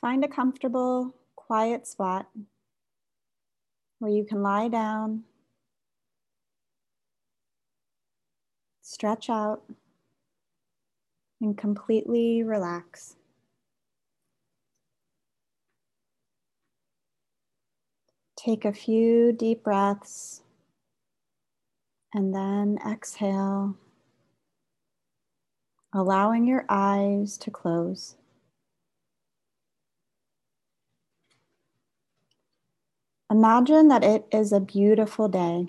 Find a comfortable, quiet spot where you can lie down, stretch out, and completely relax. Take a few deep breaths and then exhale, allowing your eyes to close. Imagine that it is a beautiful day.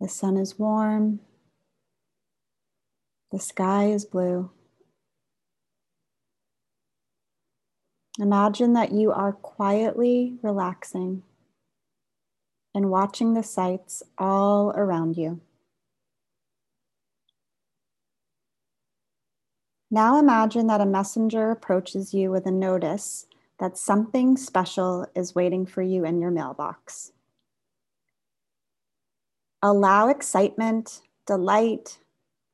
The sun is warm. The sky is blue. Imagine that you are quietly relaxing and watching the sights all around you. Now imagine that a messenger approaches you with a notice that something special is waiting for you in your mailbox. Allow excitement, delight,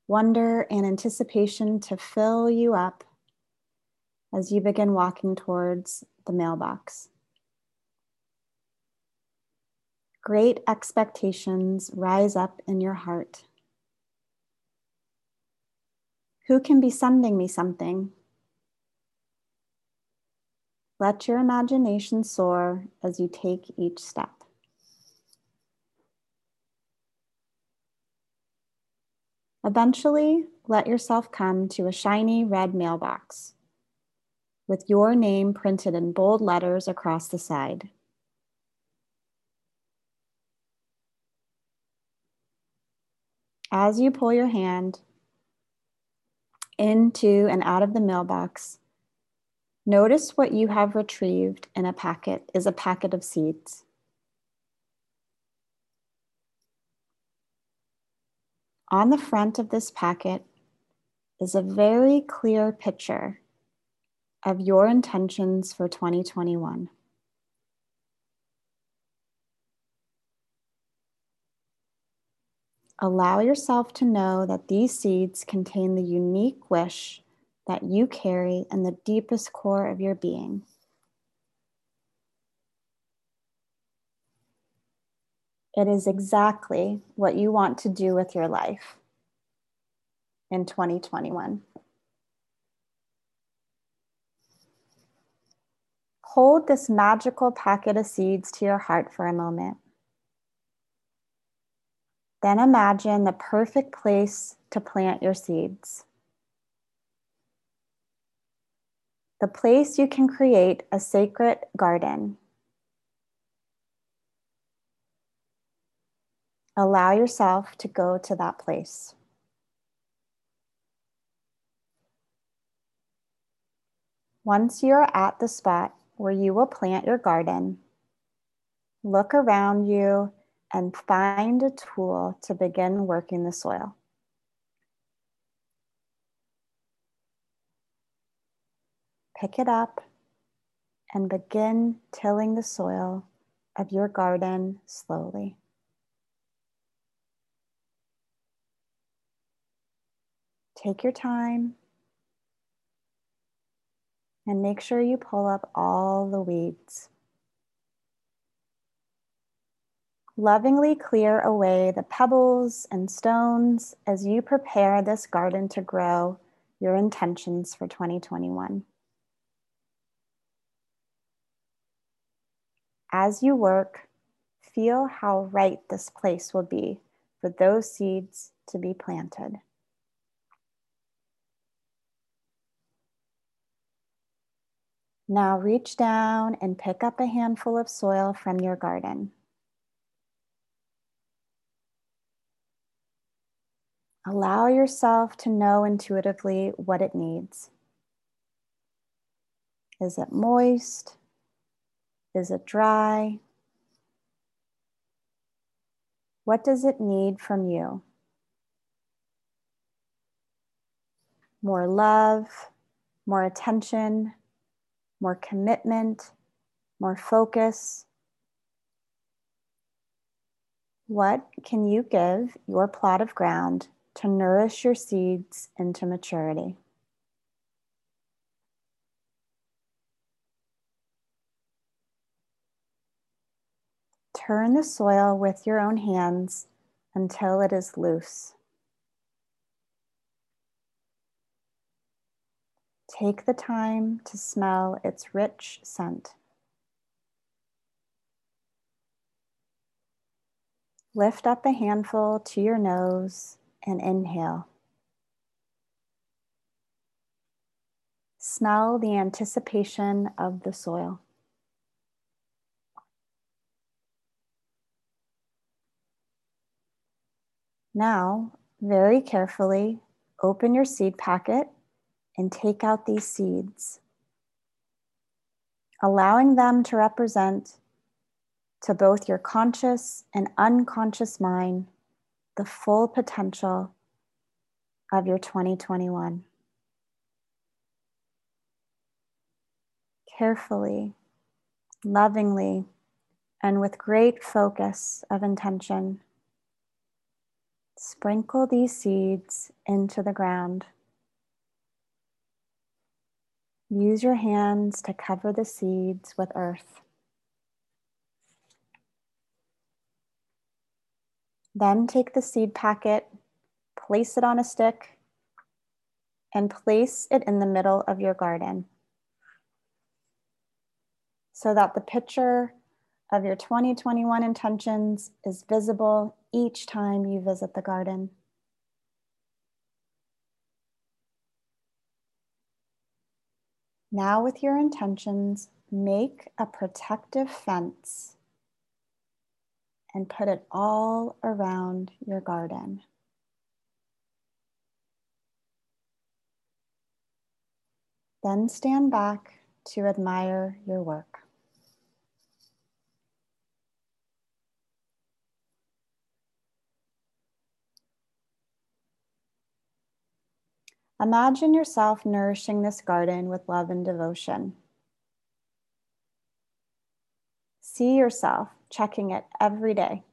wonder, and anticipation to fill you up as you begin walking towards the mailbox. Great expectations rise up in your heart. Who can be sending me something? Let your imagination soar as you take each step. Eventually, let yourself come to a shiny red mailbox with your name printed in bold letters across the side. As you pull your hand into and out of the mailbox, Notice what you have retrieved in a packet is a packet of seeds. On the front of this packet is a very clear picture of your intentions for 2021. Allow yourself to know that these seeds contain the unique wish that you carry in the deepest core of your being. It is exactly what you want to do with your life in 2021. Hold this magical packet of seeds to your heart for a moment. Then imagine the perfect place to plant your seeds. The place you can create a sacred garden. Allow yourself to go to that place. Once you're at the spot where you will plant your garden, look around you and find a tool to begin working the soil. Pick it up and begin tilling the soil of your garden slowly. Take your time and make sure you pull up all the weeds. Lovingly clear away the pebbles and stones as you prepare this garden to grow your intentions for 2021. As you work, feel how right this place will be for those seeds to be planted. Now reach down and pick up a handful of soil from your garden. Allow yourself to know intuitively what it needs. Is it moist? Is it dry? What does it need from you? More love, more attention, more commitment, more focus. What can you give your plot of ground to nourish your seeds into maturity? Turn the soil with your own hands until it is loose. Take the time to smell its rich scent. Lift up a handful to your nose and inhale. Smell the anticipation of the soil. Now, very carefully, open your seed packet and take out these seeds, allowing them to represent to both your conscious and unconscious mind the full potential of your 2021. Carefully, lovingly, and with great focus of intention, sprinkle these seeds into the ground. Use your hands to cover the seeds with earth. Then take the seed packet, place it on a stick, and place it in the middle of your garden so that the picture of your 2021 intentions is visible each time you visit the garden. Now, with your intentions, make a protective fence and put it all around your garden. Then stand back to admire your work. Imagine yourself nourishing this garden with love and devotion. See yourself checking it every day.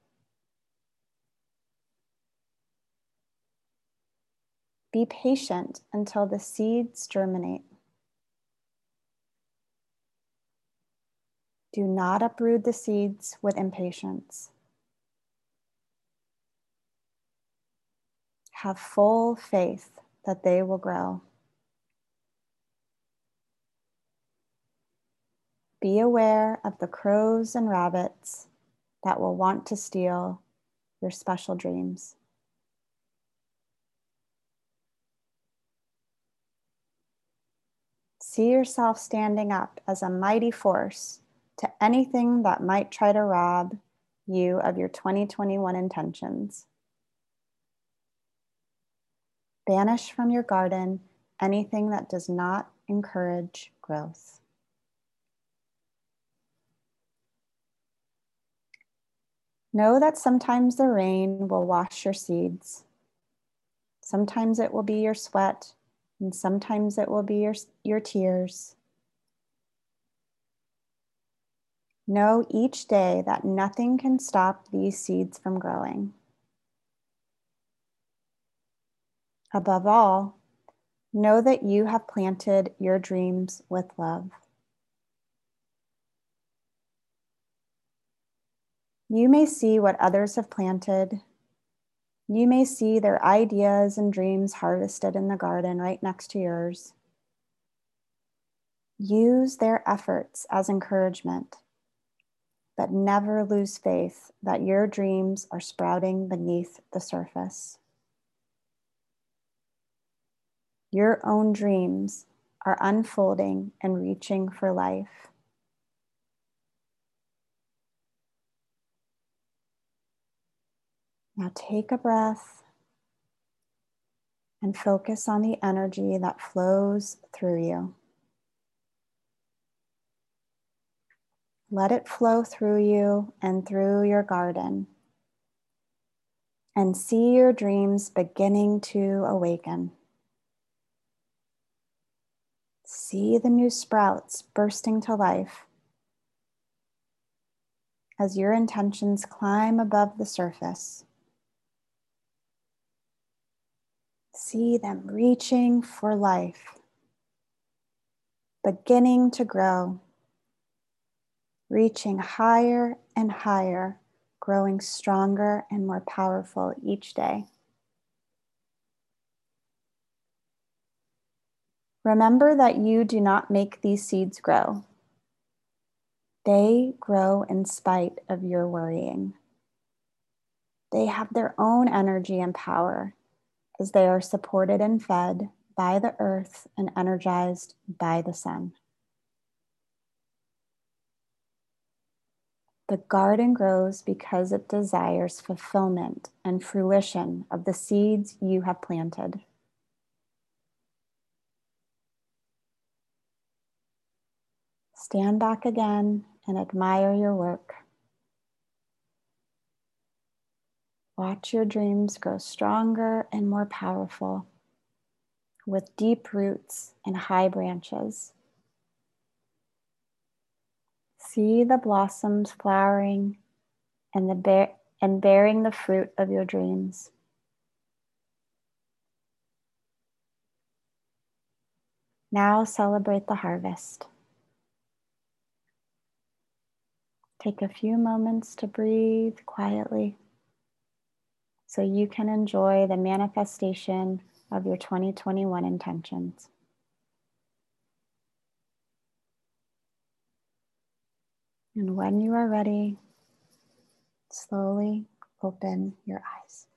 Be patient until the seeds germinate. Do not uproot the seeds with impatience. Have full faith that they will grow. Be aware of the crows and rabbits that will want to steal your special dreams. See yourself standing up as a mighty force to anything that might try to rob you of your 2021 intentions. Banish from your garden anything that does not encourage growth. Know that sometimes the rain will wash your seeds. Sometimes it will be your sweat, and sometimes it will be your, your tears. Know each day that nothing can stop these seeds from growing. Above all, know that you have planted your dreams with love. You may see what others have planted. You may see their ideas and dreams harvested in the garden right next to yours. Use their efforts as encouragement, but never lose faith that your dreams are sprouting beneath the surface. Your own dreams are unfolding and reaching for life. Now take a breath and focus on the energy that flows through you. Let it flow through you and through your garden. And see your dreams beginning to awaken. See the new sprouts bursting to life as your intentions climb above the surface. See them reaching for life, beginning to grow, reaching higher and higher growing stronger and more powerful each day. Remember that you do not make these seeds grow. They grow in spite of your worrying. They have their own energy and power as they are supported and fed by the earth and energized by the sun. The garden grows because it desires fulfillment and fruition of the seeds you have planted. Stand back again and admire your work. Watch your dreams grow stronger and more powerful with deep roots and high branches. See the blossoms flowering and, the bear- and bearing the fruit of your dreams. Now celebrate the harvest. Take a few moments to breathe quietly so you can enjoy the manifestation of your 2021 intentions. And when you are ready, slowly open your eyes.